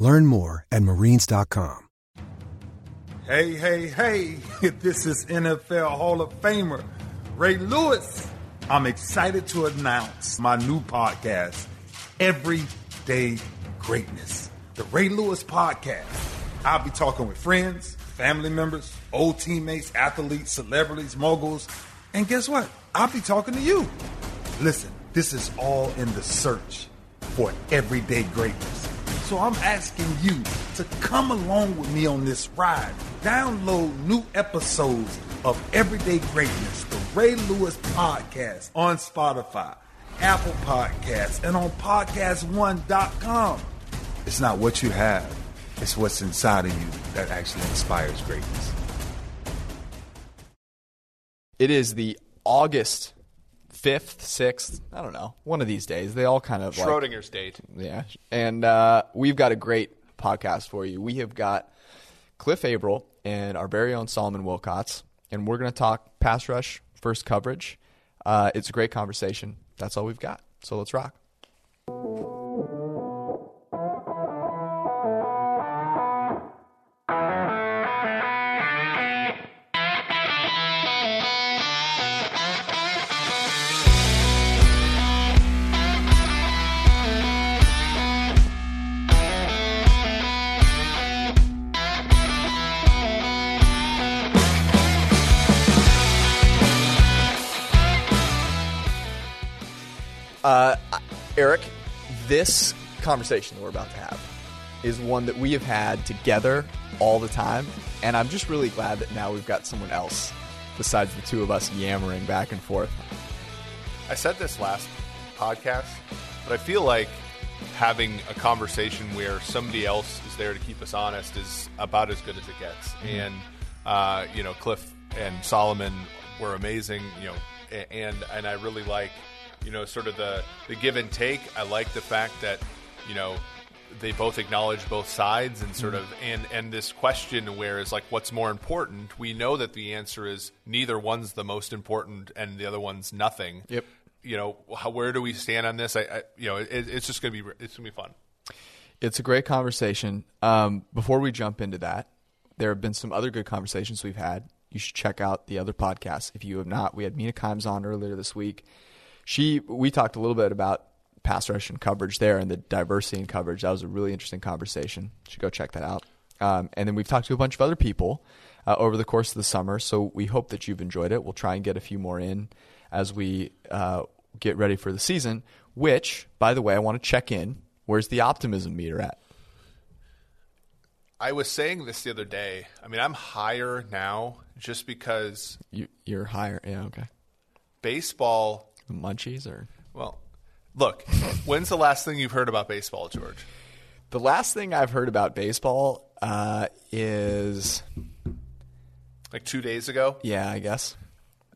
Learn more at marines.com. Hey, hey, hey, this is NFL Hall of Famer Ray Lewis. I'm excited to announce my new podcast, Everyday Greatness, the Ray Lewis Podcast. I'll be talking with friends, family members, old teammates, athletes, celebrities, moguls, and guess what? I'll be talking to you. Listen, this is all in the search for everyday greatness. So I'm asking you to come along with me on this ride. Download new episodes of Everyday Greatness, the Ray Lewis Podcast on Spotify, Apple Podcasts, and on PodcastOne.com. It's not what you have, it's what's inside of you that actually inspires greatness. It is the August fifth, sixth. I don't know. One of these days, they all kind of like, Schrodinger's date. yeah. And uh, we've got a great podcast for you. We have got Cliff Avril and our very own Solomon Wilcots, and we're going to talk pass rush, first coverage. Uh, it's a great conversation. That's all we've got. So let's rock. Eric, this conversation that we're about to have is one that we have had together all the time, and I'm just really glad that now we've got someone else besides the two of us yammering back and forth. I said this last podcast, but I feel like having a conversation where somebody else is there to keep us honest is about as good as it gets. And uh, you know, Cliff and Solomon were amazing. You know, and and I really like you know sort of the the give and take. I like the fact that you know they both acknowledge both sides and sort of and and this question where is like what's more important we know that the answer is neither one's the most important and the other one's nothing Yep. you know how, where do we stand on this i, I you know it, it's just gonna be it's gonna be fun It's a great conversation. Um, before we jump into that, there have been some other good conversations we've had. You should check out the other podcasts if you have not. We had Mina Kimes on earlier this week. She we talked a little bit about pass rush and coverage there and the diversity in coverage. That was a really interesting conversation. You should go check that out. Um, and then we've talked to a bunch of other people uh, over the course of the summer. So we hope that you've enjoyed it. We'll try and get a few more in as we uh, get ready for the season. Which, by the way, I want to check in. Where's the optimism meter at? i was saying this the other day i mean i'm higher now just because You, you're higher. Yeah, okay. baseball Munchies or well look when's the last thing you've heard about baseball george the last thing I've heard about baseball uh, is like two days ago yeah, I guess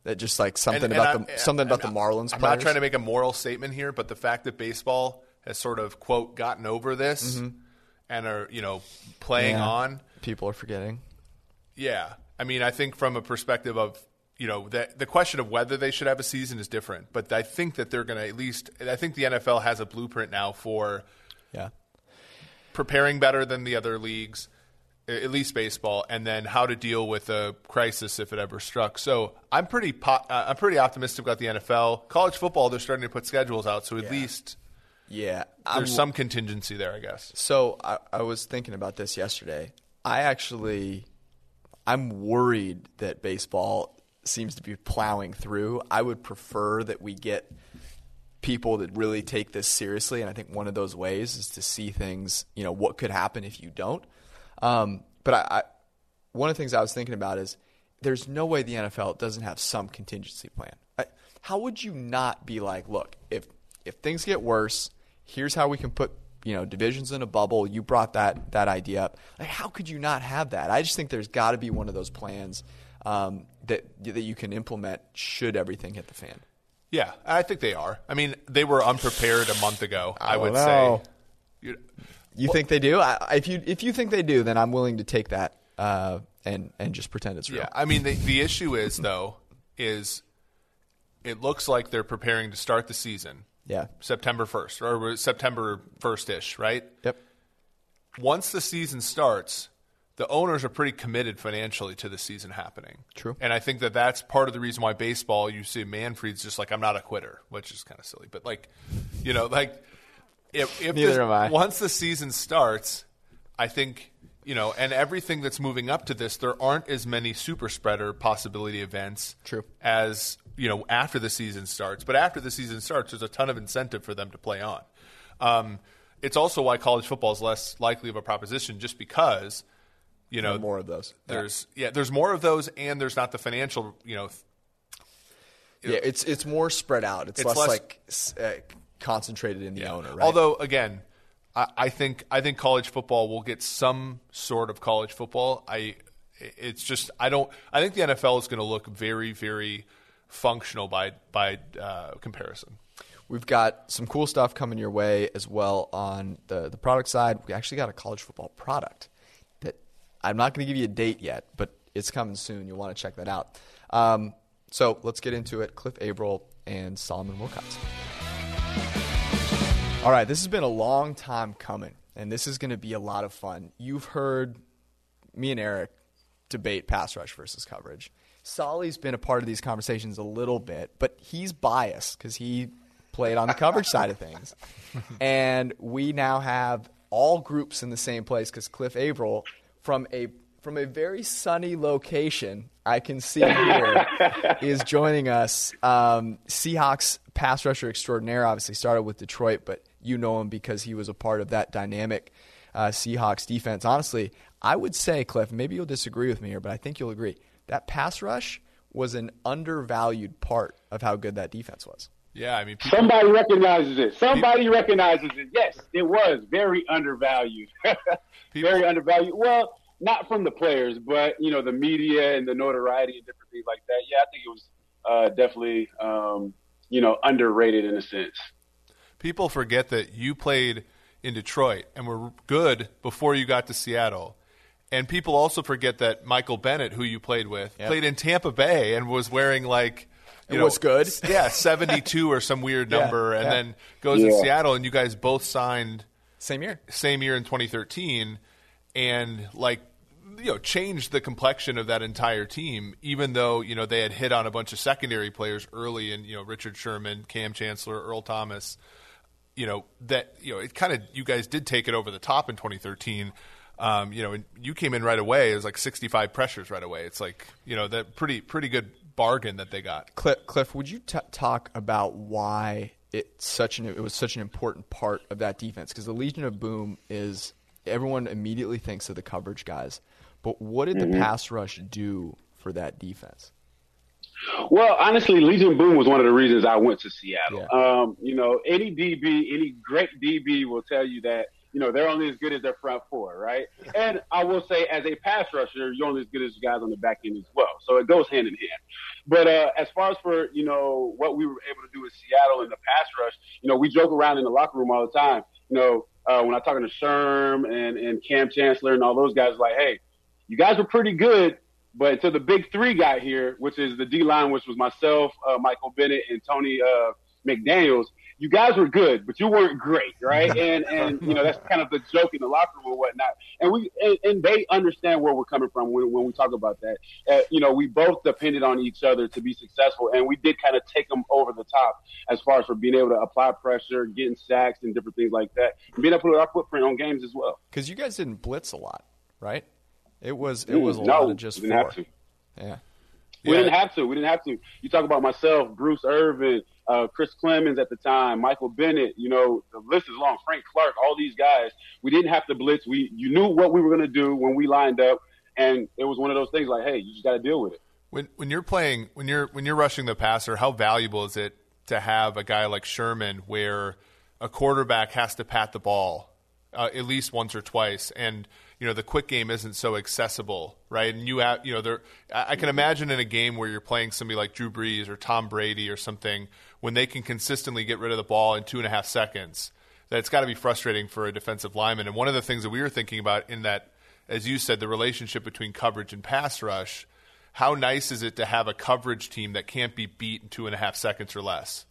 that just like something And- and about I'm- the something about the I'm- Marlins. I'm players. not trying to make a moral statement here, but the fact that baseball has sort of quote gotten over this and are you know playing Mm-hmm. Yeah. on. People are forgetting. Yeah, I mean, I think from a perspective of you know the the question of whether they should have a season is different, but I think that they're going to at least. I think the NFL has a blueprint now for Yeah, preparing better than the other leagues, at least baseball, and then how to deal with a crisis if it ever struck. So I'm pretty po- uh, I'm pretty optimistic about the NFL. College football, they're starting to put schedules out, so at least yeah. there's I'm- some contingency there, I guess. So I, I was thinking about this yesterday. I actually, I'm worried that baseball seems to be plowing through. I would prefer that we get people that really take this seriously, and I think one of those ways is to see things. You know, what could happen if you don't. Um, but I, I, one of the things I was thinking about is there's no way the NFL doesn't have some contingency plan. I, how would you not be like, look, if if things get worse, here's how we can put you know divisions in a bubble. You brought that that idea up. Like, how could you not have that? I just think there's got to be one of those plans um, that that you can implement should everything hit the fan. Yeah, I think they are. I mean, they were unprepared a month ago. I, I would know. say. You- You think they do? I, if you if you think they do, then I'm willing to take that uh, and and just pretend it's real. Yeah, I mean the the issue is though is it looks like they're preparing to start the season Yeah. September first or September first ish, right? Yep. Once the season starts, the owners are pretty committed financially to the season happening. True. and I think that that's part of the reason why baseball. You see Manfred's just like I'm not a quitter, which is kind of silly, but like, you know, like if, if this- once the season starts, I think you know, and everything that's moving up to this, there aren't as many super spreader possibility events. True. As you know, after the season starts, but after the season starts, there's a ton of incentive for them to play on. Um, it's also why college football is less likely of a proposition, just because you know more of those. There's yeah, there's more of those, and there's not the financial you know Yeah, it's it's more spread out. It's, It's less, less- like uh, concentrated in the owner. Right? Although again, I, I think I think college football will get some sort of college football. I it's just I don't I think the NFL is going to look very very functional by by uh, comparison. We've got some cool stuff coming your way as well on the, the product side. We actually got a college football product I'm not going to give you a date yet, but it's coming soon. You'll want to check that out. Um, so let's get into it. Cliff Avril and Solomon Wilcots. All right, this has been a long time coming, and this is going to be a lot of fun. You've heard me and Eric debate pass rush versus coverage. Solly's been a part of these conversations a little bit, but he's biased because he played on the coverage side of things. And we now have all groups in the same place because Cliff Avril, from a from a very sunny location, I can see here, is joining us. Um, Seahawks pass rusher extraordinaire. Obviously started with Detroit, but you know him because he was a part of that dynamic uh, Seahawks defense. Honestly, I would say, Cliff, maybe you'll disagree with me here, but I think you'll agree that pass rush was an undervalued part of how good that defense was. Yeah, I mean, people, Somebody recognizes it. Somebody recognizes it. Yes, it was very undervalued. very undervalued. Well, not from the players, but you know the media and the notoriety and different things like that. Yeah, I think it was uh, definitely um, you know underrated in a sense. people forget that you played in Detroit and were good before you got to Seattle. And people also forget that Michael Bennett, who you played with, Yep. played in Tampa Bay and was wearing like you It know, was good. Yeah, seventy-two or some weird Yeah, number, and yeah. then goes to Seattle, and you guys both signed Same year. same year in 2013 and like you know changed the complexion of that entire team even though you know they had hit on a bunch of secondary players early in you know Richard Sherman, Kam Chancellor, Earl Thomas you know that you know it kind of you guys did take it over the top in 2013 um, you know and you came in right away it was like 65 pressures right away it's like you know that pretty pretty good bargain that they got Cliff, Cliff would you t- talk about why it's such an it was such an important part of that defense? Because the Legion of Boom is everyone immediately thinks of the coverage guys, but what did the pass rush do for that defense? Well, honestly, Legion Boom was one of the reasons I went to Seattle. Yeah. Um, you know, any DB, any great DB will tell you that, you know, they're only as good as their front four, right? And I will say, as a pass rusher, you're only as good as the guys on the back end as well. So it goes hand in hand. But uh, as far as for, you know, what we were able to do with Seattle in the pass rush, you know, we joke around in the locker room all the time. You know, uh, when I'm talking to Sherm and, and Kam Chancellor and all those guys, like, hey, you guys were pretty good, but until the big three got here, which is the D line, which was myself, uh, Michael Bennett, and Tony uh, McDaniels, you guys were good, but you weren't great, right? And and you know that's kind of the joke in the locker room and whatnot. And we and, and they understand where we're coming from when, when we talk about that. Uh, you know, we both depended on each other to be successful, and we did kind of take them over the top as far as for being able to apply pressure, getting sacks, and different things like that, and being able to put our footprint on games as well. Because you guys didn't blitz a lot, right? It was it was a Mm, no, lot of just four. Yeah. We Yeah. didn't have to. We didn't have to. You talk about myself, Bruce Irvin, uh, Chris Clemons at the time, Michael Bennett. You know, the list is long. Frank Clark, all these guys. We didn't have to blitz. We you knew what we were going to do when we lined up, and it was one of those things like, hey, you just got to deal with it. When when you're playing when you're when you're rushing the passer, how valuable is it to have a guy like Sherman where a quarterback has to pat the ball uh, at least once or twice, and you know the quick game isn't so accessible, right? And you have, you know, there. I can imagine in a game where you're playing somebody like Drew Brees or Tom Brady or something, when they can consistently get rid of the ball in two and a half seconds, that it's got to be frustrating for a defensive lineman. And one of the things that we were thinking about in that, as you said, the relationship between coverage and pass rush. How nice is it to have a coverage team that can't be beat in two and a half seconds or less?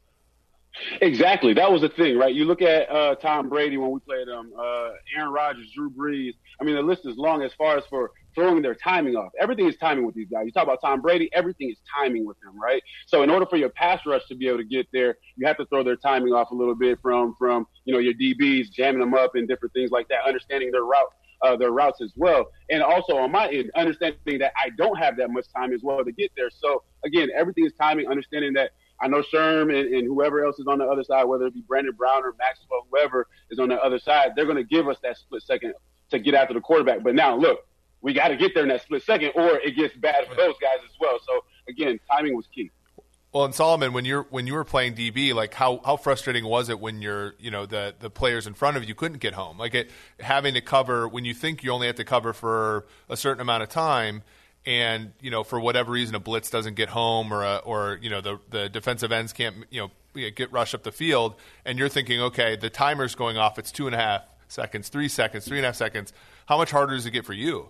Exactly. That was the thing, right? You look at uh, Tom Brady when we played him, uh, Aaron Rodgers, Drew Brees. I mean, the list is long as far as for throwing their timing off. Everything is timing with these guys. You talk about Tom Brady, everything is timing with them, right? So in order for your pass rush to be able to get there, you have to throw their timing off a little bit from from you know your DBs jamming them up and different things like that, understanding their route. Uh, their routes as well, and also on my end, understanding that I don't have that much time as well to get there. So again, everything is timing. Understanding that I know Sherm and, and, whoever else is on the other side, whether it be Brandon Brown or Maxwell, whoever is on the other side, they're going to give us that split second to get after the quarterback. But now, look, we got to get there in that split second, or it gets bad for those guys as well. So again, timing was key. Well, and Solomon, when you're when you were playing DB, like how, how frustrating was it when you're you know the the players in front of you couldn't get home, like it, having to cover when you think you only have to cover for a certain amount of time, and you know for whatever reason a blitz doesn't get home or a, or you know the the defensive ends can't you know get rush up the field and you're thinking okay the timer's going off it's two and a half seconds three seconds three and a half seconds how much harder does it get for you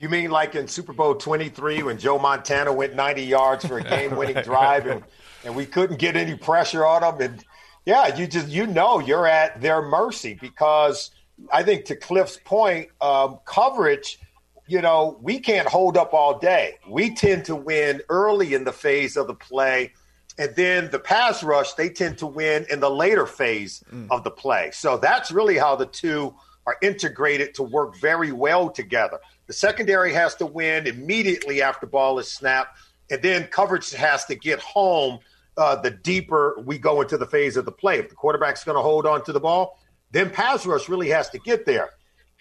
you mean like in Super Bowl 23 when Joe Montana went 90 yards for a game-winning right, drive and, and we couldn't get any pressure on them and yeah you just you know you're at their mercy because I think to Cliff's point um, coverage – you know, we can't hold up all day. We tend to win early in the phase of the play. And then the pass rush, they tend to win in the later phase mm. of the play. So that's really how the two are integrated to work very well together. The secondary has to win immediately after ball is snapped, and then coverage has to get home uh, the deeper we go into the phase of the play. If the quarterback's going to hold on to the ball, then pass rush really has to get there.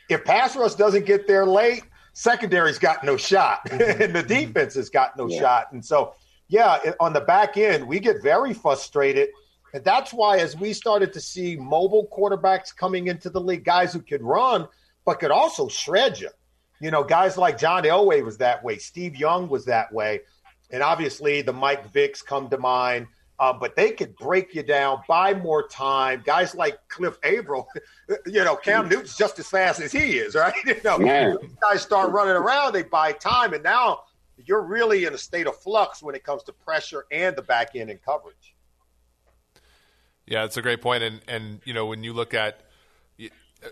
If pass rush doesn't get there late, secondary's got no shot, mm-hmm. and the defense has got no yeah. shot. And so, yeah, on the back end, we get very frustrated. And that's why, as we started to see mobile quarterbacks coming into the league, guys who could run, but could also shred you. You know, guys like John Elway was that way. Steve Young was that way. And obviously, the Mike Vicks come to mind. Um, but they could break you down, buy more time. Guys like Cliff Avril, you know, Cam Newton's just as fast as he is, right? You know, guys start running around, they buy time, and now you're really in a state of flux when it comes to pressure and the back end and coverage. Yeah, it's a great point, and and you know when you look at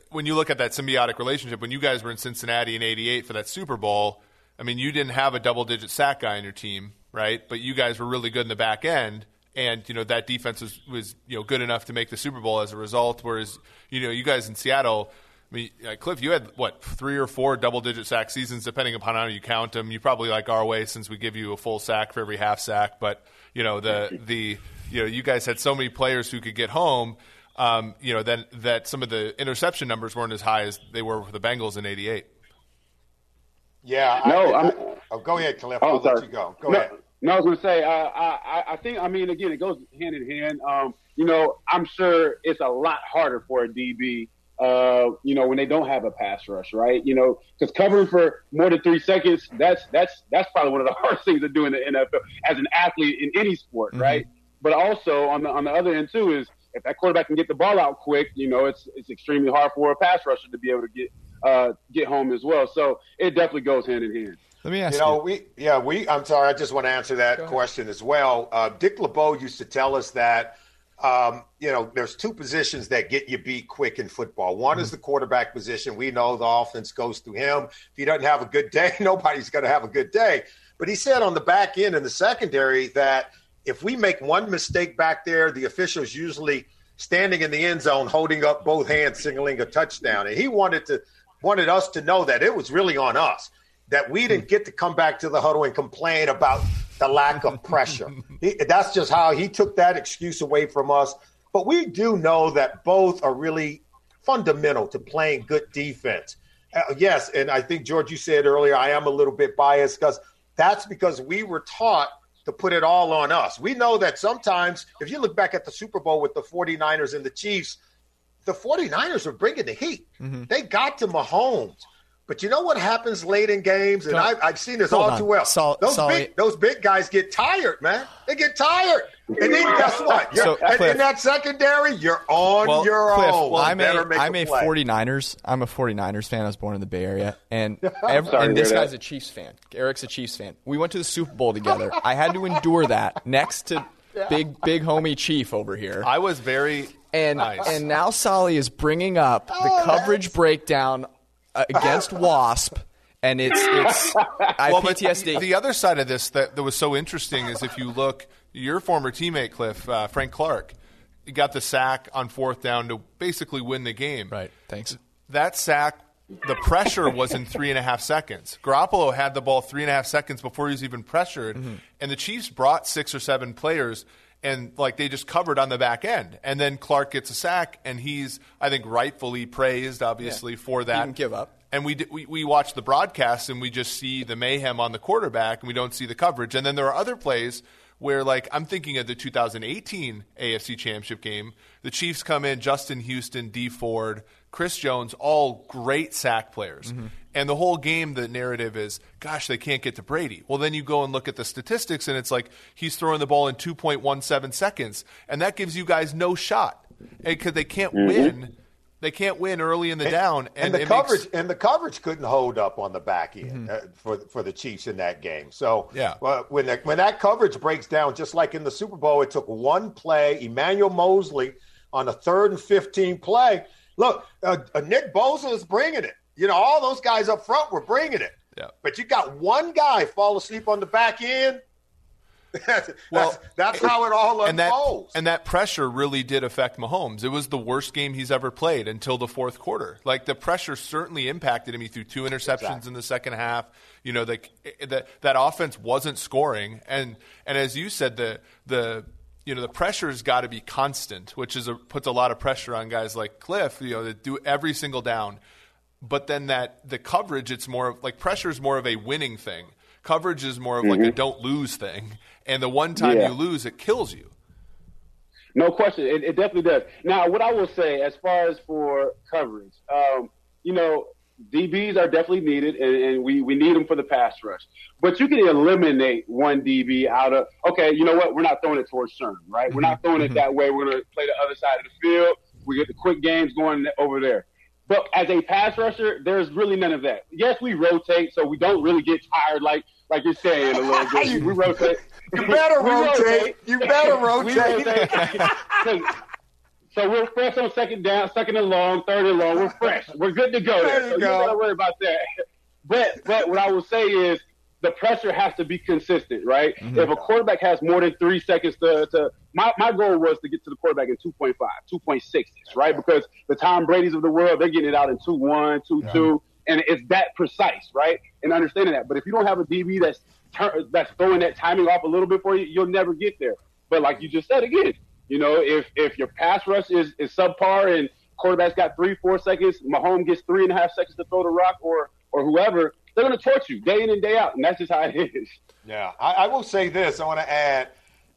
when you look at that symbiotic relationship, when you guys were in Cincinnati in '88 for that Super Bowl, I mean, you didn't have a double-digit sack guy on your team, right? But you guys were really good in the back end and you know that defense was was you know good enough to make the Super Bowl as a result. Whereas you know you guys in Seattle, I mean, Cliff, you had what three or four double-digit sack seasons, depending upon how you count them. You probably like our way since we give you a full sack for every half sack. But you know the the you know you guys had so many players who could get home. Um, you know then that some of the interception numbers weren't as high as they were for the Bengals in '88. Yeah. No, I, I, oh, go ahead, Cliff. Oh, I'll sorry. let you go. Go no, ahead. No, I was going to say, uh, I, I think, I mean, again, it goes hand in hand. Um, you know, I'm sure it's a lot harder for a DB, uh, you know, when they don't have a pass rush, right? You know, because covering for more than three seconds, that's that's that's probably one of the hardest things to do in the NFL as an athlete in any sport, mm-hmm. right? But also on the on the other end too is if that quarterback can get the ball out quick, you know, it's it's extremely hard for a pass rusher to be able to get uh, get home as well. So it definitely goes hand in hand. Let me ask you. Know, you. we yeah we. I'm sorry. I just want to answer that question as well. Uh, Dick LeBeau used to tell us that. Um, you know, there's two positions that get you beat quick in football. One mm-hmm. is the quarterback position. We know the offense goes through him. If he doesn't have a good day, nobody's going to have a good day. But he said on the back end in the secondary that if we make one mistake back there, the officials usually standing in the end zone, holding up both hands, signaling a touchdown. And he wanted to wanted us to know that it was really on us that we didn't get to come back to the huddle and complain about the lack of pressure. he, that's just how he took that excuse away from us. But we do know that both are really fundamental to playing good defense. Uh, yes, and I think George, you said earlier, I am a little bit biased because that's because we were taught to put it all on us. We know that sometimes, if you look back at the Super Bowl with the 49ers and the Chiefs, the 49ers were bringing the heat. Mm-hmm. They got to Mahomes. But you know what happens late in games, and I've, I've, seen this all on. too well. Sol- those big those big guys get tired, man. They get tired, and then guess what? So, in that secondary, you're on well, your Cliff, own. Well, I'm a, I'm a 49ers. I'm a 49ers fan. I was born in the Bay Area, and every, and this guy's a Chiefs fan. Eric's a Chiefs fan. We went to the Super Bowl together. I had to endure that next to yeah. big big homie Chief over here. I was very and nice. and now Solly is bringing up the oh, coverage breakdown against Wasp, and it's it's I well, PTSD. The other side of this that, that was so interesting is if you look, your former teammate Cliff uh, Frank Clark got the sack on fourth down to basically win the game. Right. Thanks. That sack the pressure was in three and a half seconds. Garoppolo had the ball three and a half seconds before he was even pressured, mm-hmm. and the Chiefs brought six or seven players and like they just covered on the back end. And then Clark gets a sack, and he's I think rightfully praised, obviously, yeah. for that. He didn't give up. And we, we we watch the broadcast, and we just see the mayhem on the quarterback, and we don't see the coverage. And then there are other plays where, like, I'm thinking of the 2018 AFC Championship game. The Chiefs come in, Justin Houston, Dee Ford, Chris Jones, all great sack players. Mm-hmm. And the whole game, the narrative is, gosh, they can't get to Brady. Well, then you go and look at the statistics, and it's like he's throwing the ball in 2.17 seconds, and that gives you guys no shot because they can't mm-hmm. win. They can't win early in the and, down, and, and the coverage makes... and the coverage couldn't hold up on the back end mm-hmm. uh, for for the Chiefs in that game. So yeah, uh, when the, when that coverage breaks down, just like in the Super Bowl, it took one play. Emmanuel Moseley on a third and fifteen play. Look, uh, uh Nick Bosa is bringing it. You know, all those guys up front were bringing it. Yeah. But you got one guy fall asleep on the back end. that's, well, that's, that's how it all and unfolds. That, and that pressure really did affect Mahomes. It was the worst game he's ever played until the fourth quarter. Like the pressure certainly impacted him. He threw two interceptions exactly. in the second half. You know, the, the, that offense wasn't scoring, and and as you said, the the you know the pressure's got to be constant, which is a, puts a lot of pressure on guys like Cliff. You know, that do every single down but then that the coverage it's more of like pressure is more of a winning thing coverage is more of mm-hmm. like a mm-hmm. don't lose thing and the one time yeah. you lose it kills you no question it, it, definitely does now what i will say as far as for coverage um, you know DBs are definitely needed, and, and, we, we need them for the pass rush. But you can eliminate one DB out of, okay, you know what? We're not throwing it towards Sherm, right? Mm-hmm. We're not throwing it mm-hmm. that way. We're going to play the other side of the field. We get the quick games going over there. But as a pass rusher, there's really none of that. Yes, we rotate, so we don't really get tired like like you're saying a little bit. We rotate. You better rotate. rotate. You better rotate. rotate. so we're fresh on second down, second and long, third and long. We're fresh. We're good to go there. there you so go. you gotta worry about that. But but what I will say is the pressure has to be consistent, right? Mm-hmm. If a quarterback has more than three seconds to, to my, my goal was to get to the quarterback in 2.5, 2.6, right? Because the Tom Brady's of the world, they're getting it out in 2 1, 2 yeah. 2, and it's that precise, right? And understanding that. But if you don't have a DB that's tur- that's throwing that timing off a little bit for you, you'll never get there. But like you just said again, you know, if if your pass rush is, is subpar and quarterback's got three, four seconds, Mahomes gets three and a half seconds to throw the rock or or whoever, they're going to torture you day in and day out, and that's just how it is. Yeah, I, I will say this. I want to add.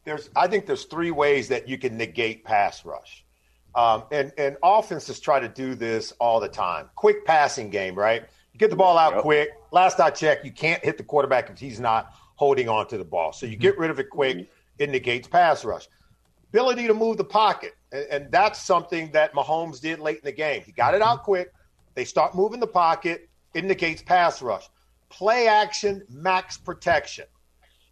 There's, I think there's three ways that you can negate pass rush, um, and and offenses try to do this all the time. Quick passing game, right? You get the ball out yep. quick. Last I checked, you can't hit the quarterback if he's not holding on to the ball. So you mm-hmm. get rid of it quick. Mm-hmm. It negates pass rush. Ability to move the pocket, and, and that's something that Mahomes did late in the game. He got it out quick. They start moving the pocket indicates pass rush. Play action, max protection.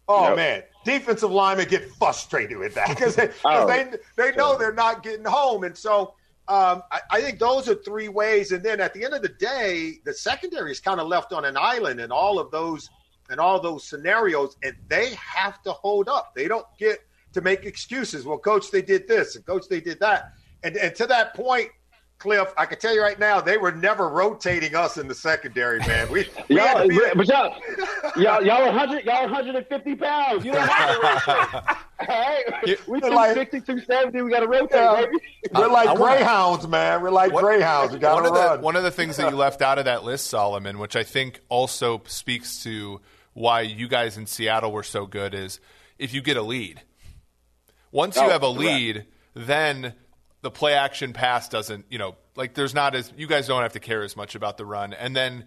Oh yep. man, defensive linemen get frustrated with that because they, oh, they, they know they're not getting home, and so um, I, I, think those are three ways. And then at the end of the day, the secondary is kind of left on an island in all of those and all those scenarios, and they have to hold up. They don't get to make excuses. Well, coach, they did this, and coach, they did that. And, and to that point, Cliff, I can tell you right now, they were never rotating us in the secondary, man. We, we y'all, be, but y'all, y'all, y'all, 100, y'all 150 pounds. You don't have to rotate. All right, we 260, like, 270. We got to rotate, yeah, baby. We're like I, greyhounds, man. We're like what, greyhounds. We got to run. The, one of the things that you left out of that list, Solomon, which I think also speaks to why you guys in Seattle were so good, is if you get a lead. Once you oh, have a lead, then the play action pass doesn't, you know, like there's not as you guys don't have to care as much about the run, and then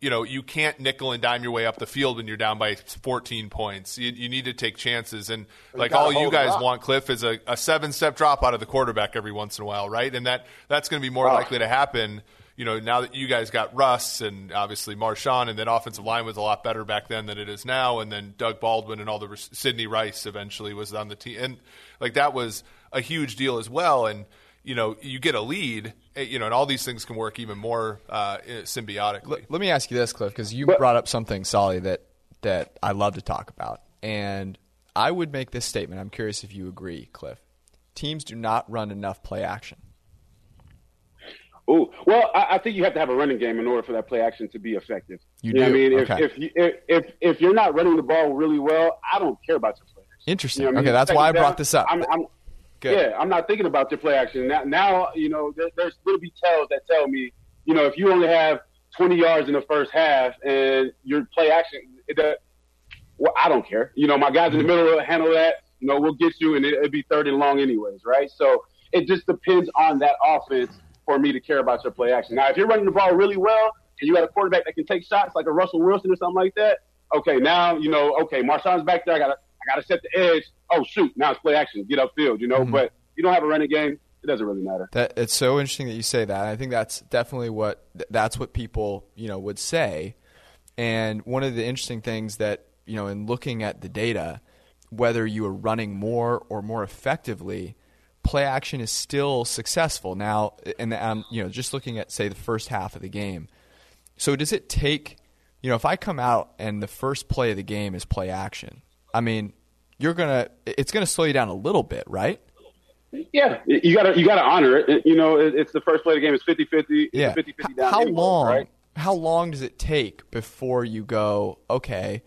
you know, you can't nickel and dime your way up the field when you're down by 14 points. You, you need to take chances. And like all you guys want, Cliff, is a, a seven step drop out of the quarterback every once in a while, right? And that that's going to be more likely to happen. You know, now that you guys got Russ and obviously Marshawn, and then offensive line was a lot better back then than it is now, and then Doug Baldwin and all the Sidney Rice eventually was on the team, and like that was a huge deal as well. And you know, you get a lead, eh, you know, and all these things can work even more uh, eh, symbiotically. Let, let, me ask you this, Cliff, because you but, brought up something, Solly, that that I love to talk about, and I would make this statement. I'm curious if you agree, Cliff. Teams do not run enough play action. Oh well, I, I, think you have to have a running game in order for that play action to be effective. You, you know do? I mean, okay. if if, you, if if if you're not running the ball really well, I don't care about your players. Interesting. You know okay, I mean? that's why I brought this up. I'm, I'm, Yeah, I'm not thinking about your play action now. Now, you know, there, there's little be tells that tell me, you know, if you only have 20 yards in the first half and your play action, it, well, I don't care. You know, my guys in the middle will handle that. You know, we'll get you, and it, it'll be third and long anyways, right? So it just depends on that offense for me to care about your play action. Now, if you're running the ball really well and you got a quarterback that can take shots like a Russell Wilson or something like that, okay, now you know, okay, Marshawn's back there. I got to I got to set the edge. Oh shoot! Now it's play action. Get upfield. You know, mm-hmm. but you don't have a running game. It doesn't really matter. That it's so interesting that you say that. I think that's definitely what that's what people you know would say. And one of the interesting things that you know in looking at the data, whether you are running more or more effectively, play action is still successful now. And um, you know, just looking at say the first half of the game. So does it take? You know, if I come out and the first play of the game is play action, I mean, you're gonna it's gonna slow you down a little bit, right? Yeah, you gotta you gotta honor it. You know, it's the first play of the game. It's 50-50. Yeah. 50-50 down how anyway, long? Right? How long does it take before you go? Okay,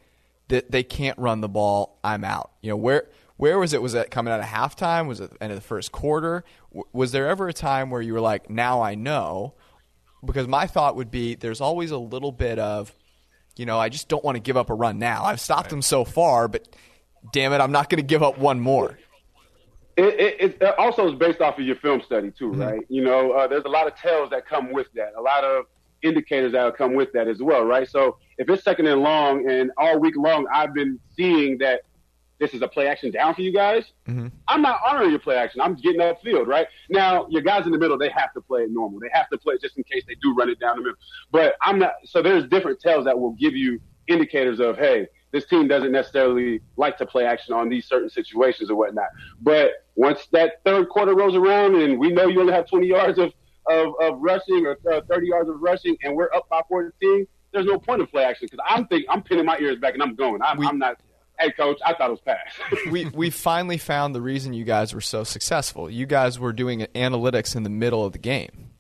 that they can't run the ball. I'm out. You know where where was it? Was it coming out of halftime? Was it end of the first quarter? was there ever a time where you were like, now I know? Because my thought would be there's always a little bit of you know, I just don't want to give up a run now. I've stopped right. them so far, but damn it, I'm not going to give up one more. It, it, it, also is based off of your film study too, mm-hmm. right? You know, uh, there's a lot of tells that come with that, a lot of indicators that will come with that as well, right? So if it's second and long, and all week long I've been seeing that this is a play action down for you guys. Mm-hmm. I'm not honoring your play action. I'm getting upfield, right? Now, your guys in the middle, they have to play it normal. They have to play it just in case they do run it down the middle. But I'm not, so there's different tells that will give you indicators of, hey, this team doesn't necessarily like to play action on these certain situations or whatnot. But once that third quarter rolls around and we know you only have 20 yards of, of, of rushing or uh, 30 yards of rushing and we're up by 14, there's no point of play action because I'm think I'm pinning my ears back and I'm going. I'm, we, I'm not hey coach, I thought it was pass. we we finally found the reason you guys were so successful. You guys were doing analytics in the middle of the game.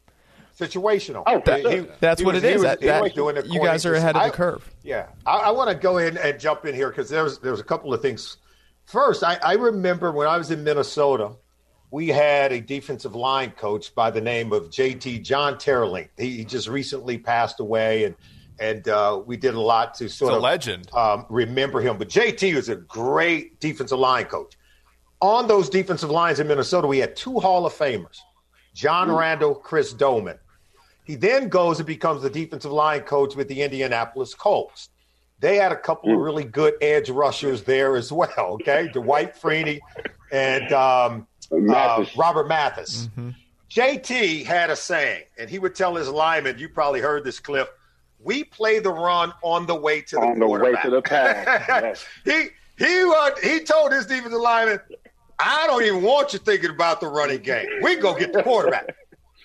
Situational. Oh, that, he, that's he what was, it is. Was, that, that you guys are ahead of the curve. Yeah, I, I want to go in and jump in here because there's there's a couple of things. First, I, I remember when I was in Minnesota, we had a defensive line coach by the name of JT John Teerlinck. He, he just recently passed away, and and uh, we did a lot to sort of legend. Um, remember him. But JT was a great defensive line coach. On those defensive lines in Minnesota, we had two Hall of Famers, John Randle, Chris Doleman. He then goes and becomes the defensive line coach with the Indianapolis Colts. They had a couple of really good edge rushers there as well. Okay, Dwight Freeney and um, uh, Robert Mathis. Mm-hmm. JT had a saying, and he would tell his lineman, you probably heard this, Cliff we play the run on the way to the on the way to the pass. he he uh, he told his defensive lineman, "I don't even want you thinking about the running game. We go get the quarterback."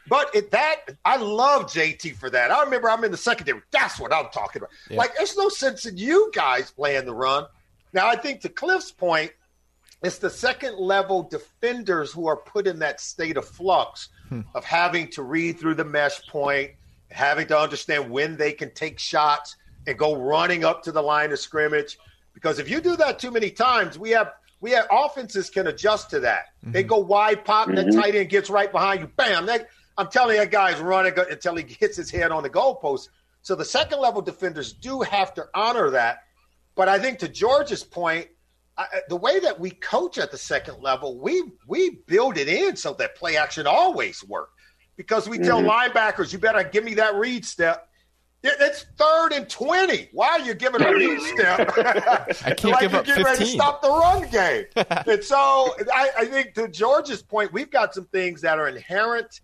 But it, that I love JT for that. I remember I'm in the secondary. That's what I'm talking about. Yeah. Like, there's no sense in you guys playing the run. Now, I think to Cliff's point, it's the second level defenders who are put in that state of flux hmm. of having to read through the mesh point, having to understand when they can take shots and go running up to the line of scrimmage. Because if you do that too many times, we have we have offenses can adjust to that. Mm-hmm. They go wide pop, and mm-hmm. the tight end gets right behind you. Bam! That, I'm telling you, that guy's running until he hits his head on the goalpost. So the second level defenders do have to honor that. But I think to George's point, I, the way that we coach at the second level, we we build it in so that play action always work. Because we tell mm-hmm. linebackers, you better give me that read step. It's third and twenty. Why are you giving a read step? I can't like give you're up getting 15. ready to stop the run game. and so I, I think to George's point, we've got some things that are inherent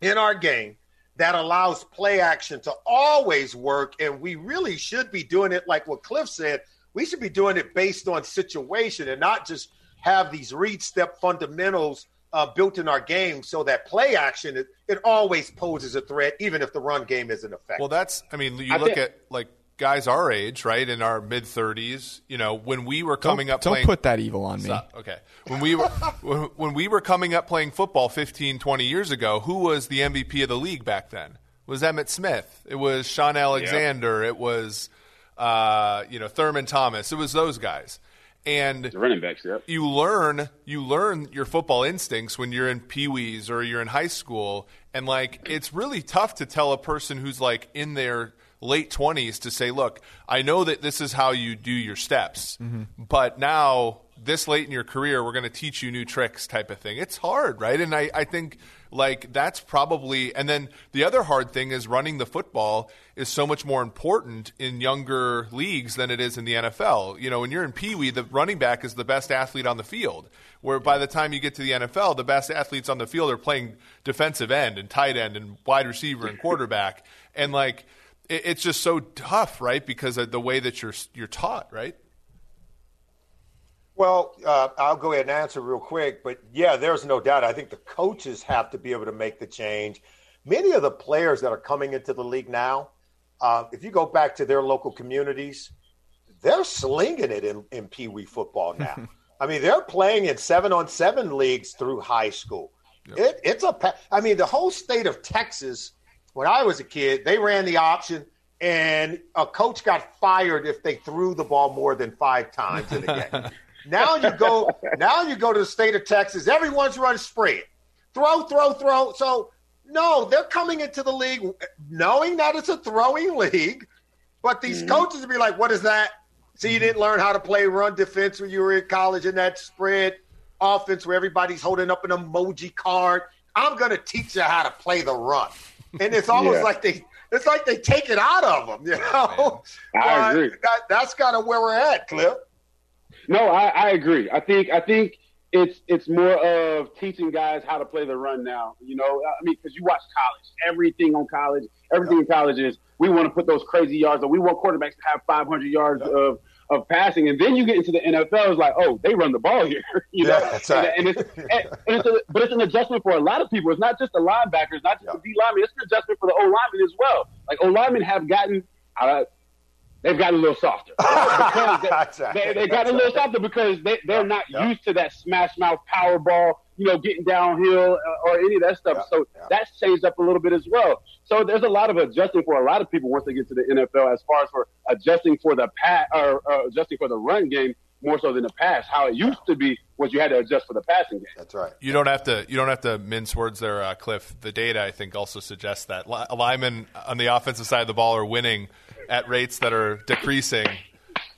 in our game that allows play action to always work. And we really should be doing it like what Cliff said. We should be doing it based on situation and not just have these read step fundamentals uh, built in our game so that play action it, it, always poses a threat, even if the run game isn't effective. Well, that's I mean, you I look think, at like guys our age, right, in our mid thirties. You know, when we were coming don't, up, don't playing, put that evil on me. Okay, when we were when, when we were coming up playing football 15, 20 years ago, who was the MVP of the league back then? It was Emmitt Smith. It was Shaun Alexander. Yep. It was uh, you know Thurman Thomas. It was those guys and the running backs. Yep. You learn you learn your football instincts when you're in pee wees or you're in high school, and like it's really tough to tell a person who's like in their late 20s to say, look, I know that this is how you do your steps, mm-hmm. but now this late in your career, we're going to teach you new tricks type of thing. It's hard, right? And I, I think like that's probably and then the other hard thing is running the football is so much more important in younger leagues than it is in the NFL. You know, when you're in Pee Wee, the running back is the best athlete on the field. Where by the time you get to the NFL, the best athletes on the field are playing defensive end and tight end and wide receiver and quarterback. And like it, it's just so tough, right? Because of the way that you're you're taught, right? Well, uh, I'll go ahead and answer real quick. But yeah, there's no doubt. I think the coaches have to be able to make the change. Many of the players that are coming into the league now, uh, if you go back to their local communities, they're slinging it in, in Pee Wee football now. I mean, they're playing in seven on seven leagues through high school. Yep. It, it's a, I mean, the whole state of Texas, when I was a kid, they ran the option and a coach got fired if they threw the ball more than five times in a game. Now you go. now you go to the state of Texas. Everyone's running spread, throw, throw, throw. So no, they're coming into the league knowing that it's a throwing league, but these mm-hmm. coaches will be like, "What is that? So you didn't learn how to play run defense when you were in college in that spread offense where everybody's holding up an emoji card. I'm going to teach you how to play the run." And it's almost yeah. like they it's like they take it out of them, you know. I agree. That, that's kind of where we're at, Cliff. No, I, I agree. I think I think it's it's more of teaching guys how to play the run now. You know, I mean, because you watch college, everything on college, everything in college is we want to put those crazy yards, or we want quarterbacks to have 500 yards of of passing, and then you get into the NFL, it's like, oh, they run the ball here, you know. Yeah, that's right. And, and it's, and, and it's a, but it's an adjustment for a lot of people. It's not just the linebackers, not just yeah. the D linemen. It's an adjustment for the O linemen as well. Like O linemen have gotten. Uh, they've gotten a little softer. they, they, they got a little softer because they, they're not used to that smash mouth power ball, you know, getting downhill uh, or any of that stuff. so that's changed up a little bit as well. So there's a lot of adjusting for a lot of people once they get to the NFL as far as for adjusting for the pat or uh, adjusting for the run game more so than the pass. How it used to be was you had to adjust for the passing game. That's right. You don't have to. You don't have to mince words there, uh, Cliff. The data I think also suggests that linemen on the offensive side of the ball are winning at rates that are decreasing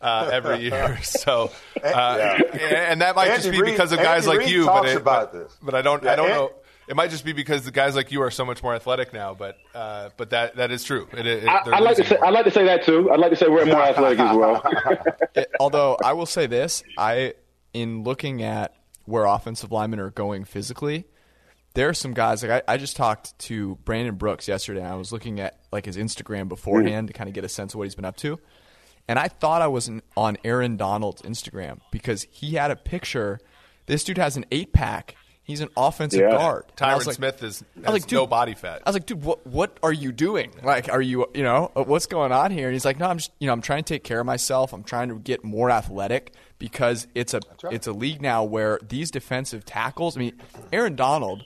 uh, every year. So, uh, yeah. and that might Andy just be Reid, because of guys Andy like Reid you. But, it, but, but, I don't. Yeah, I don't know. It might just be because the guys like you are so much more athletic now, but uh, but that that is true. It, it, I, would like to say I'd like to say that too. I'd like to say we're more athletic as well. it, although I will say this, I in looking at where offensive linemen are going physically, there are some guys like I, I, just talked to Brandon Brooks yesterday. I was looking at like his Instagram beforehand mm. to kind of get a sense of what he's been up to, and I thought I was on Aaron Donald's Instagram because he had a picture. This dude has an eight pack. He's an offensive yeah. guard. Tyron like, Smith is has like, no body fat. I was like, dude, what what are you doing? Like, are you you know uh, what's going on here? And he's like, no, I'm just you know I'm trying to take care of myself. I'm trying to get more athletic because it's a right. it's a league now where these defensive tackles. I mean, Aaron Donald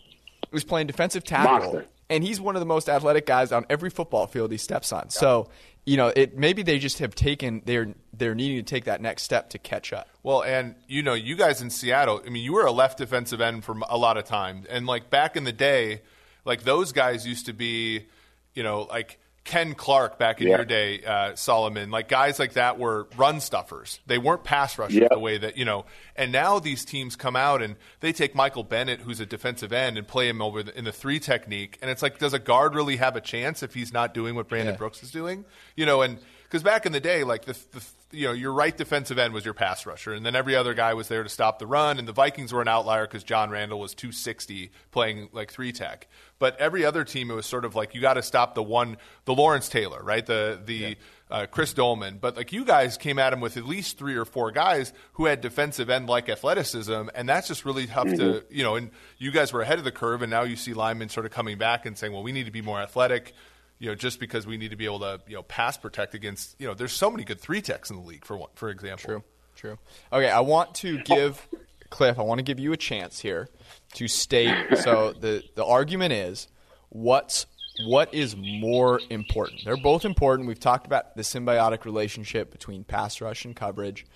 was playing defensive tackle, Monster. and he's one of the most athletic guys on every football field he steps on. Yeah. So you know, it maybe they just have taken they're they're needing to take that next step to catch up. Well, and you know, you guys in Seattle, I mean, you were a left defensive end for a lot of time, and like back in the day, like those guys used to be, you know, like Ken Clark back in Yeah. your day, uh, Solomon, like guys like that were run stuffers. They weren't pass rushers Yeah. the way that you know. And now these teams come out and they take Michael Bennett, who's a defensive end, and play him over the, in the three technique. And it's like, does a guard really have a chance if he's not doing what Brandon Yeah. Brooks is doing? You know, and because back in the day, like the, the you know your right defensive end was your pass rusher, and then every other guy was there to stop the run. And the Vikings were an outlier because John Randle was 260 playing like three tech. But every other team, it was sort of like you got to stop the one, the Lawrence Taylor, right? The the uh, Chris Doleman. But like you guys came at him with at least three or four guys who had defensive end like athleticism, and that's just really tough to you know. And you guys were ahead of the curve, and now you see linemen sort of coming back and saying, well, we need to be more athletic you know, just because we need to be able to, you know, pass protect against, you know, there's so many good three techs in the league, for one, for example. True. True. Okay, I want to give Cliff. I want to give you a chance here to state. So the the argument is what's what is more important. They're both important. We've talked about the symbiotic relationship between pass rush and coverage.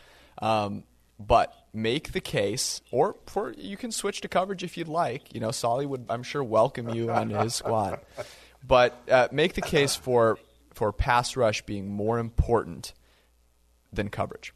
Um, but make the case, or for you can switch to coverage if you'd like. You know, Solly would, I'm sure, welcome you on his squad. But uh, make the case for for pass rush being more important than coverage.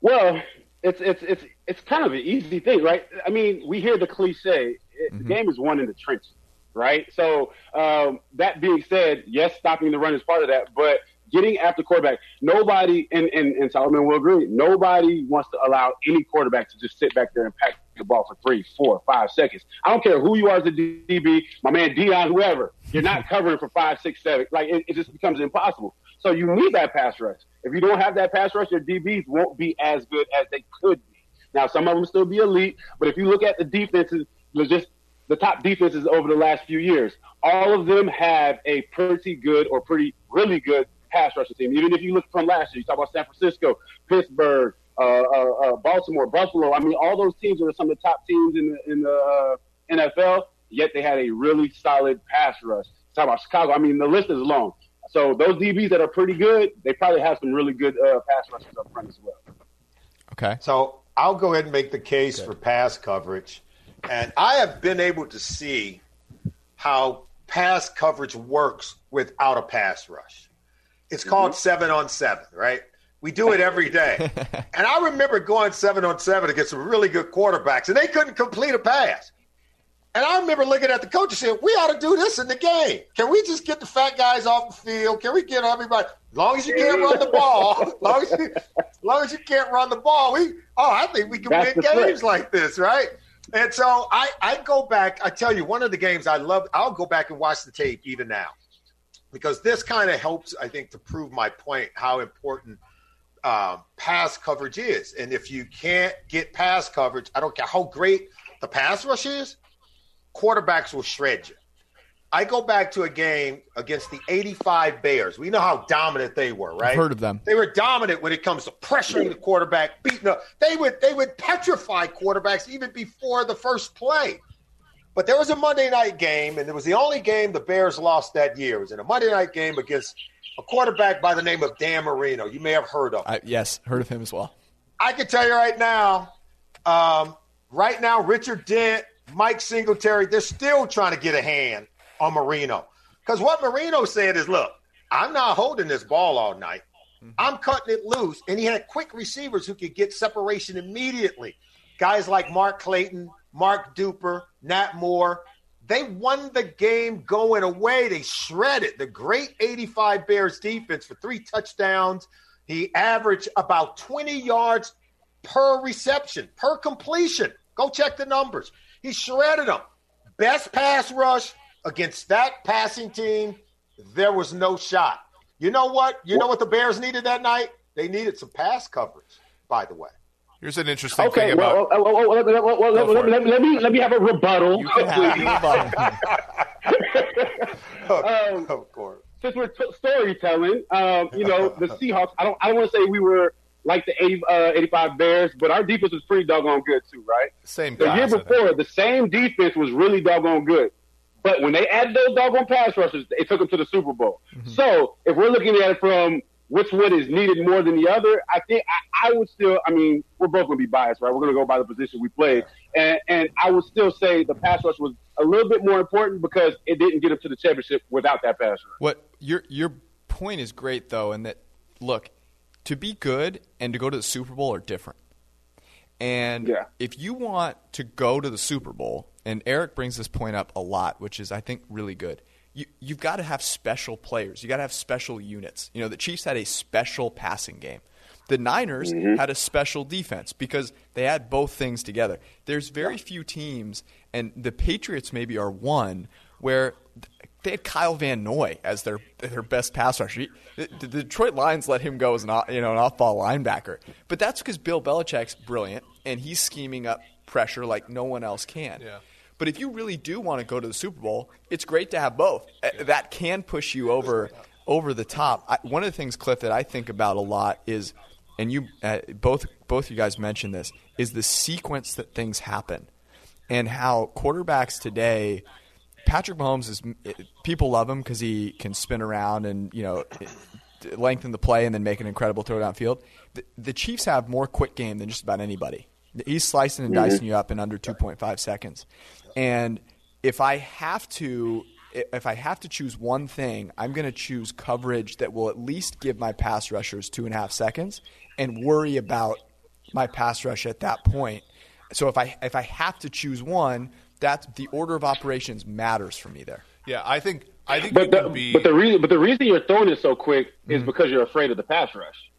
Well, it's it's it's it's kind of an easy thing, right? I mean, we hear the cliche: it, the game is won in the trenches, right? So um, that being said, yes, stopping the run is part of that, but getting after quarterback, nobody, and, and, and Solomon will agree, nobody wants to allow any quarterback to just sit back there and pack the ball for three, four, five seconds. I don't care who you are as a DB, my man Dion, whoever. You're not covering for five, six, seven. Like it, it just becomes impossible. So you need that pass rush. If you don't have that pass rush, your DBs won't be as good as they could be. Now, some of them still be elite, but if you look at the defenses, just the top defenses over the last few years, all of them have a pretty good or pretty really good pass rushing team. Even if you look from last year, you talk about San Francisco, Pittsburgh, uh, uh, uh, Baltimore, Buffalo. I mean, all those teams are some of the top teams in the, in the uh, NFL. Yet they had a really solid pass rush. Talk about Chicago. I mean, the list is long. So those DBs that are pretty good, they probably have some really good uh, pass rushers up front as well. Okay. So I'll go ahead and make the case for pass coverage. And I have been able to see how pass coverage works without a pass rush. It's called mm-hmm. seven on seven, right? We do it every day. and I remember going seven on seven against some really good quarterbacks, and they couldn't complete a pass. And I remember looking at the coach and saying, "We ought to do this in the game. Can we just get the fat guys off the field? Can we get everybody? As long as you can't run the ball, as long as you, as long as you can't run the ball, we oh, I think we can That's win the trick. games like this, right?" And so I I go back. I tell you, one of the games I love. I'll go back and watch the tape even now because this kind of helps, I think, to prove my point how important um, pass coverage is. And if you can't get pass coverage, I don't care how great the pass rush is, quarterbacks will shred you. I go back to a game against the 85 Bears. We know how dominant they were, right? heard of them. They were dominant when it comes to pressuring the quarterback, beating up. They would they would petrify quarterbacks even before the first play. But there was a Monday night game, and it was the only game the Bears lost that year. It was in a Monday night game against a quarterback by the name of Dan Marino. You may have heard of him. I, yes, heard of him as well. I can tell you right now, um, right now, Richard Dent, Mike Singletary, they're still trying to get a hand on Marino. Because what Marino said is, look, I'm not holding this ball all night. I'm cutting it loose. And he had quick receivers who could get separation immediately. Guys like Mark Clayton, Mark Duper, Nat Moore. They won the game going away. They shredded the great 85 Bears defense for three touchdowns. He averaged about 20 yards per reception, per completion. Go check the numbers. He shredded them. Best pass rush against that passing team. There was no shot. You know what? You know what the Bears needed that night? They needed some pass coverage, by the way. Here's an interesting Okay, thing well, well, well, well, well, well, well, Go let, let, let me let me have a rebuttal. You can have Um, of course. since we're t- storytelling, um, you know, the Seahawks. I don't. I don't want to say we were like the 80, uh, 85 Bears, but our defense was pretty doggone good too, right? Same The class, year before, the same defense was really doggone good. But when they added those doggone pass rushers, it took them to the Super Bowl. So if we're looking at it from which one is needed more than the other, I think I, I would still. I mean, we're both going to be biased, right? We're going to go by the position we played, and and I would still say the pass rush was a little bit more important because it didn't get up to the championship without that pass rush. What your your point is great though, and that look to be good and to go to the Super Bowl are different. And yeah. if you want to go to the Super Bowl, and Eric brings this point up a lot, which is I think really good. You, you've got to have special players. You got to have special units. You know, the Chiefs had a special passing game. The Niners mm-hmm. had a special defense because they had both things together. There's very few teams, and the Patriots maybe are one where they had Kyle Van Noy as their their best pass rusher. The, the Detroit Lions let him go as an you know an off ball linebacker, but that's because Bill Belichick's brilliant and he's scheming up pressure like no one else can. Yeah. But if you really do want to go to the Super Bowl, it's great to have both. That can push you over over the top. I, one of the things, Cliff, that I think about a lot is, and you uh, both both you guys mentioned this, is the sequence that things happen, and how quarterbacks today. Patrick Mahomes is people love him because he can spin around and you know lengthen the play and then make an incredible throw downfield. The, the Chiefs have more quick game than just about anybody. He's slicing and dicing mm-hmm. you up in under 2.5 seconds. And if I have to if I have to choose one thing, I'm going to choose coverage that will at least give my pass rushers two and a half seconds and worry about my pass rush at that point. So if I if I have to choose one, that's the order of operations matters for me there. Yeah, I think I think but the, be... but the reason but the reason you're throwing it so quick is mm-hmm. because you're afraid of the pass rush.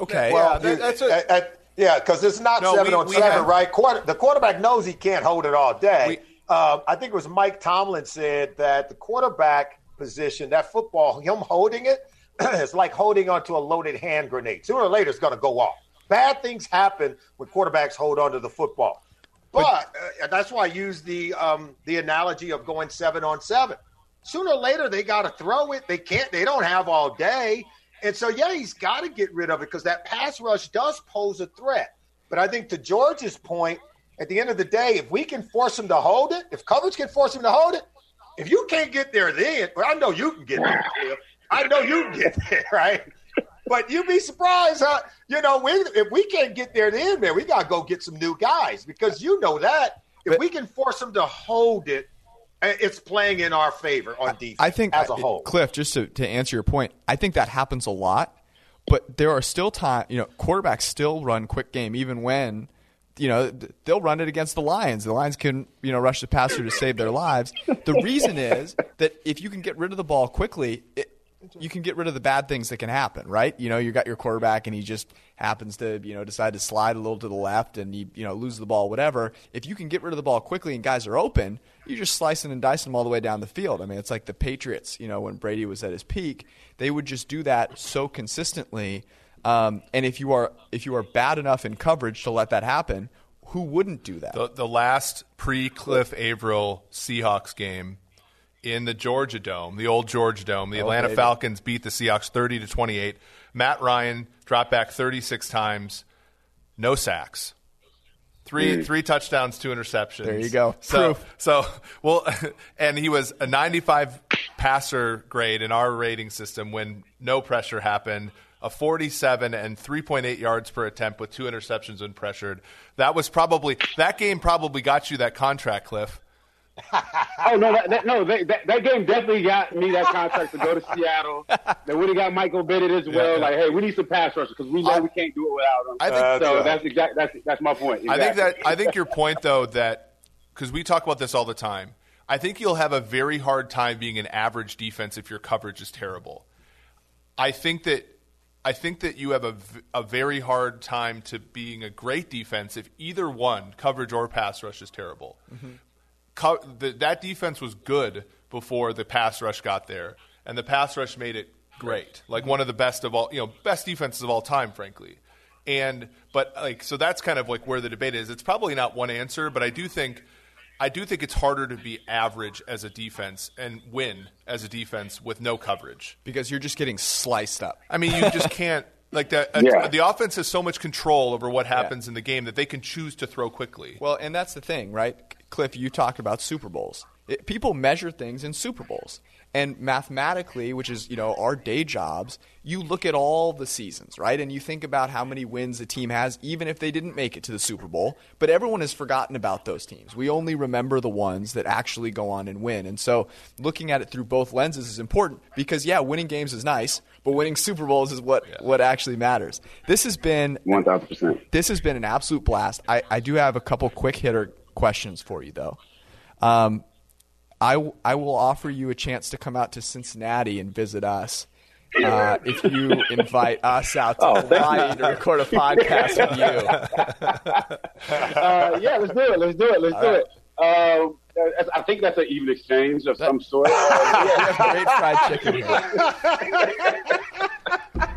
Okay. Well, yeah, that's a, yeah, because it's not no, seven we, on we seven, have, right? Quarter, the quarterback knows he can't hold it all day. We, uh, I think it was Mike Tomlin said that the quarterback position, that football, him holding it, it's like holding onto a loaded hand grenade. Sooner or later, it's going to go off. Bad things happen when quarterbacks hold onto the football. But, but uh, that's why I use the um, the analogy of going seven on seven. Sooner or later, they got to throw it. They can't. They don't have all day. And so, yeah, he's got to get rid of it because that pass rush does pose a threat. But I think to George's point, at the end of the day, if we can force him to hold it, if coverage can force him to hold it, if you can't get there then, well, I know you can get there. I know you can get there, right? But you'd be surprised, huh? You know, we, if we can't get there then, man, we got to go get some new guys because you know that. If but, we can force them to hold it, it's playing in our favor on defense. I think as a whole, Cliff. Just to, to answer your point, I think that happens a lot, but there are still time. You know, quarterbacks still run quick game even when you know they'll run it against the Lions. The Lions can you know rush the passer to save their lives. The reason is that if you can get rid of the ball quickly, it, you can get rid of the bad things that can happen, right? You know, you got your quarterback and he just happens to, you know, decide to slide a little to the left and he, you know, loses the ball, whatever. If you can get rid of the ball quickly and guys are open, you're just slicing and dicing them all the way down the field. I mean, it's like the Patriots, you know, when Brady was at his peak, they would just do that so consistently. Um, and if you are if you are bad enough in coverage to let that happen, who wouldn't do that? The, the last pre Cliff Avril Seahawks game in the Georgia Dome, the old Georgia Dome. The oh, Atlanta baby. Falcons beat the Seahawks 30 to 28. Matt Ryan dropped back 36 times, no sacks. Three mm. three touchdowns, two interceptions. There you go. So Proof. so well, and he was a 95 passer grade in our rating system when no pressure happened. A 47 and 3.8 yards per attempt with two interceptions when pressured. That was probably that game. Probably got you that contract, Cliff oh no, that, that no, that, that, that, game definitely got me that contract to go to Seattle. They would have got Michael Bennett as well. Yeah. Like, hey, we need some pass rushers because we know I, we can't do it without them. I think, uh, so. That's exactly that's that's my point. Exactly. I think that I think your point though that because we talk about this all the time. I think you'll have a very hard time being an average defense if your coverage is terrible. I think that I think that you have a, a very hard time to being a great defense if either one, coverage or pass rush, is terrible. Mm-hmm co- the, that defense was good before the pass rush got there, and the pass rush made it great, like one of the best of all, you know, best defenses of all time, frankly. And but like so that's kind of like where the debate is. It's probably not one answer, but I do think I do think it's harder to be average as a defense and win as a defense with no coverage because you're just getting sliced up. I mean, you just can't like the yeah. the offense has so much control over what happens yeah. in the game that they can choose to throw quickly. Well, and that's the thing, right? Cliff, you talked about Super Bowls. It, people measure things in Super Bowls. And mathematically, which is, you know, our day jobs, you look at all the seasons, right? And you think about how many wins a team has, even if they didn't make it to the Super Bowl. But everyone has forgotten about those teams. We only remember the ones that actually go on and win. And so looking at it through both lenses is important because, yeah, winning games is nice, but winning Super Bowls is what, yeah. what actually matters. This has been 1000%. This has been an absolute blast. I, I do have a couple quick hitter questions for you, though. Um, I, I will offer you a chance to come out to Cincinnati and visit us. Uh, if you invite us out to oh, Hawaii to record a podcast with you. Uh, yeah, let's do it. Let's do it. Let's All do right. it. Uh, I think that's an even exchange of that, some sort. yeah, great fried chicken.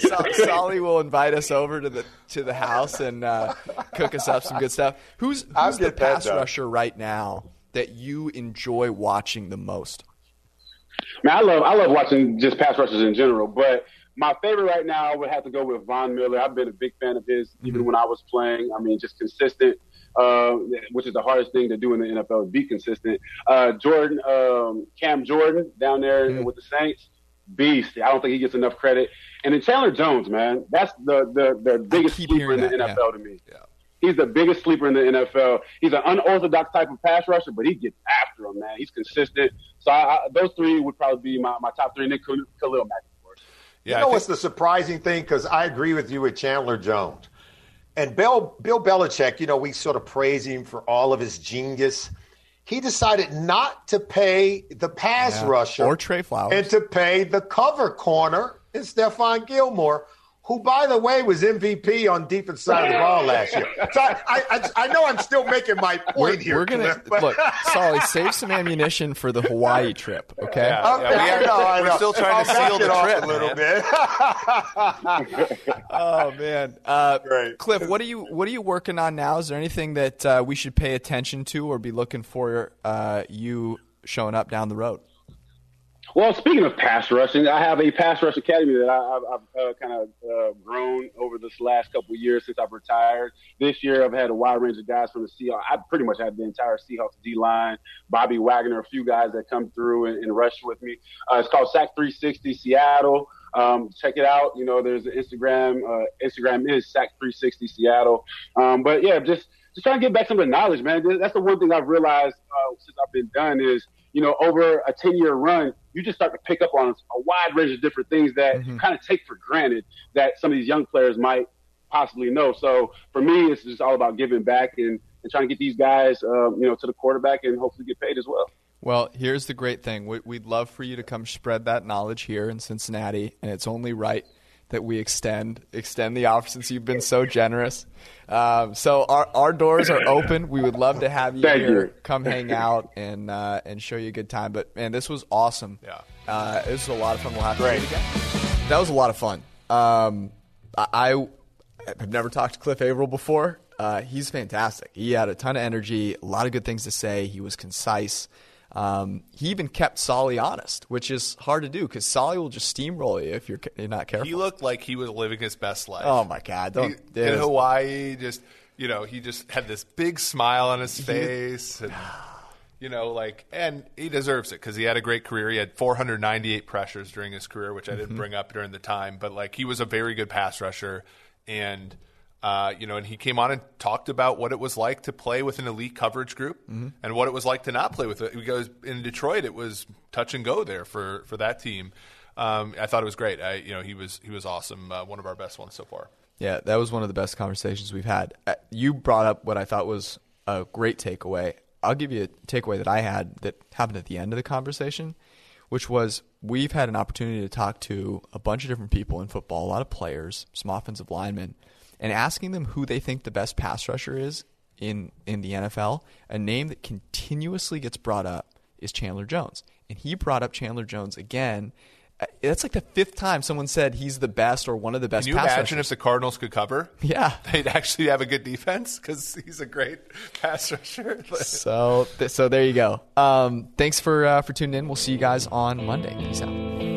Solly will invite us over to the to the house and uh, cook us up some good stuff. Who's who's the pass rusher right now that you enjoy watching the most? Man, I love I love watching just pass rushers in general, but my favorite right now would have to go with Von Miller. I've been a big fan of his even mm-hmm. when I was playing. I mean, just consistent, uh, which is the hardest thing to do in the NFL, be consistent. Uh, Jordan, um, Cam Jordan down there mm-hmm. with the Saints, beast. I don't think he gets enough credit. And then Chandler Jones, man, that's the the, the biggest sleeper in the NFL yeah. to me. Yeah. He's the biggest sleeper in the NFL. He's an unorthodox type of pass rusher, but he gets after him, man. He's consistent. So I, I, those three would probably be my, my top three. And then Khalil Mack, of course. Yeah, you know what's the surprising thing? Because I agree with you with Chandler Jones. And Bill, Bill Belichick, you know, we sort of praise him for all of his genius. He decided not to pay the pass yeah. rusher or Trey Flowers and to pay the cover corner in Stephon Gilmore, who, by the way, was MVP on defense side of the ball last year. So I, I, I know I'm still making my point we're, here. We're gonna look, sorry, save some ammunition for the Hawaii trip. Okay. Yeah, okay. yeah we are, know, I we're still trying I'll to seal the trip a little bit. oh man, uh, Great. Cliff, what are you what are you working on now? Is there anything that uh, we should pay attention to or be looking for uh, you showing up down the road? Well, speaking of pass rushing, I have a pass rush academy that I, have uh, kind of uh, grown over this last couple of years since I've retired. This year, I've had a wide range of guys from the Seahawks. I pretty much had the entire Seahawks D line, Bobby Wagner, a few guys that come through and, and rush with me. Uh, it's called Sack 360 Seattle. Um, check it out. You know, there's an Instagram. Uh, Instagram is Sack 360 Seattle. Um, but yeah, just just trying to get back some of the knowledge, man. That's the one thing I've realized uh, since I've been done is you know, over a 10 year run, you just start to pick up on a wide range of different things that mm-hmm. you kind of take for granted that some of these young players might possibly know. So for me, it's just all about giving back and, and trying to get these guys, um, you know, to the quarterback and hopefully get paid as well. Well, here's the great thing. We'd love for you to come spread that knowledge here in Cincinnati, and it's only right – that we extend extend the offer since you've been so generous. Um, so our our doors are open. We would love to have you Thank here. You. Come hang out and uh, and show you a good time. But man, this was awesome. Yeah, uh, this was a lot of fun. We'll have to Great. do it again. That was a lot of fun. Um, I, I have never talked to Cliff Avril before. Uh, he's fantastic. He had a ton of energy, a lot of good things to say. He was concise. Um, he even kept Solly honest, which is hard to do because Solly will just steamroll you if you're, you're not careful. He looked like he was living his best life. Oh my god! He, in Hawaii, just you know, he just had this big smile on his face, and you know, like, and he deserves it because he had a great career. He had 498 pressures during his career, which I didn't mm-hmm. bring up during the time, but like, he was a very good pass rusher, and uh, you know, and he came on and talked about what it was like to play with an elite coverage group mm-hmm. and what it was like to not play with it. Because in Detroit, it was touch and go there for for that team. Um, I thought it was great. I, you know, he was he was awesome. Uh, one of our best ones so far. Yeah, that was one of the best conversations we've had. Uh, you brought up what I thought was a great takeaway. I'll give you a takeaway that I had that happened at the end of the conversation, which was we've had an opportunity to talk to a bunch of different people in football, a lot of players, some offensive linemen and asking them who they think the best pass rusher is in in the NFL, a name that continuously gets brought up is Chandler Jones. And he brought up Chandler Jones again. Uh, that's like the fifth time someone said he's the best or one of the best. Can you imagine rushers. if the Cardinals could cover? Yeah, they'd actually have a good defense because he's a great pass rusher. so, so there you go. Um, thanks for uh, for tuning in. We'll see you guys on Monday. Peace out.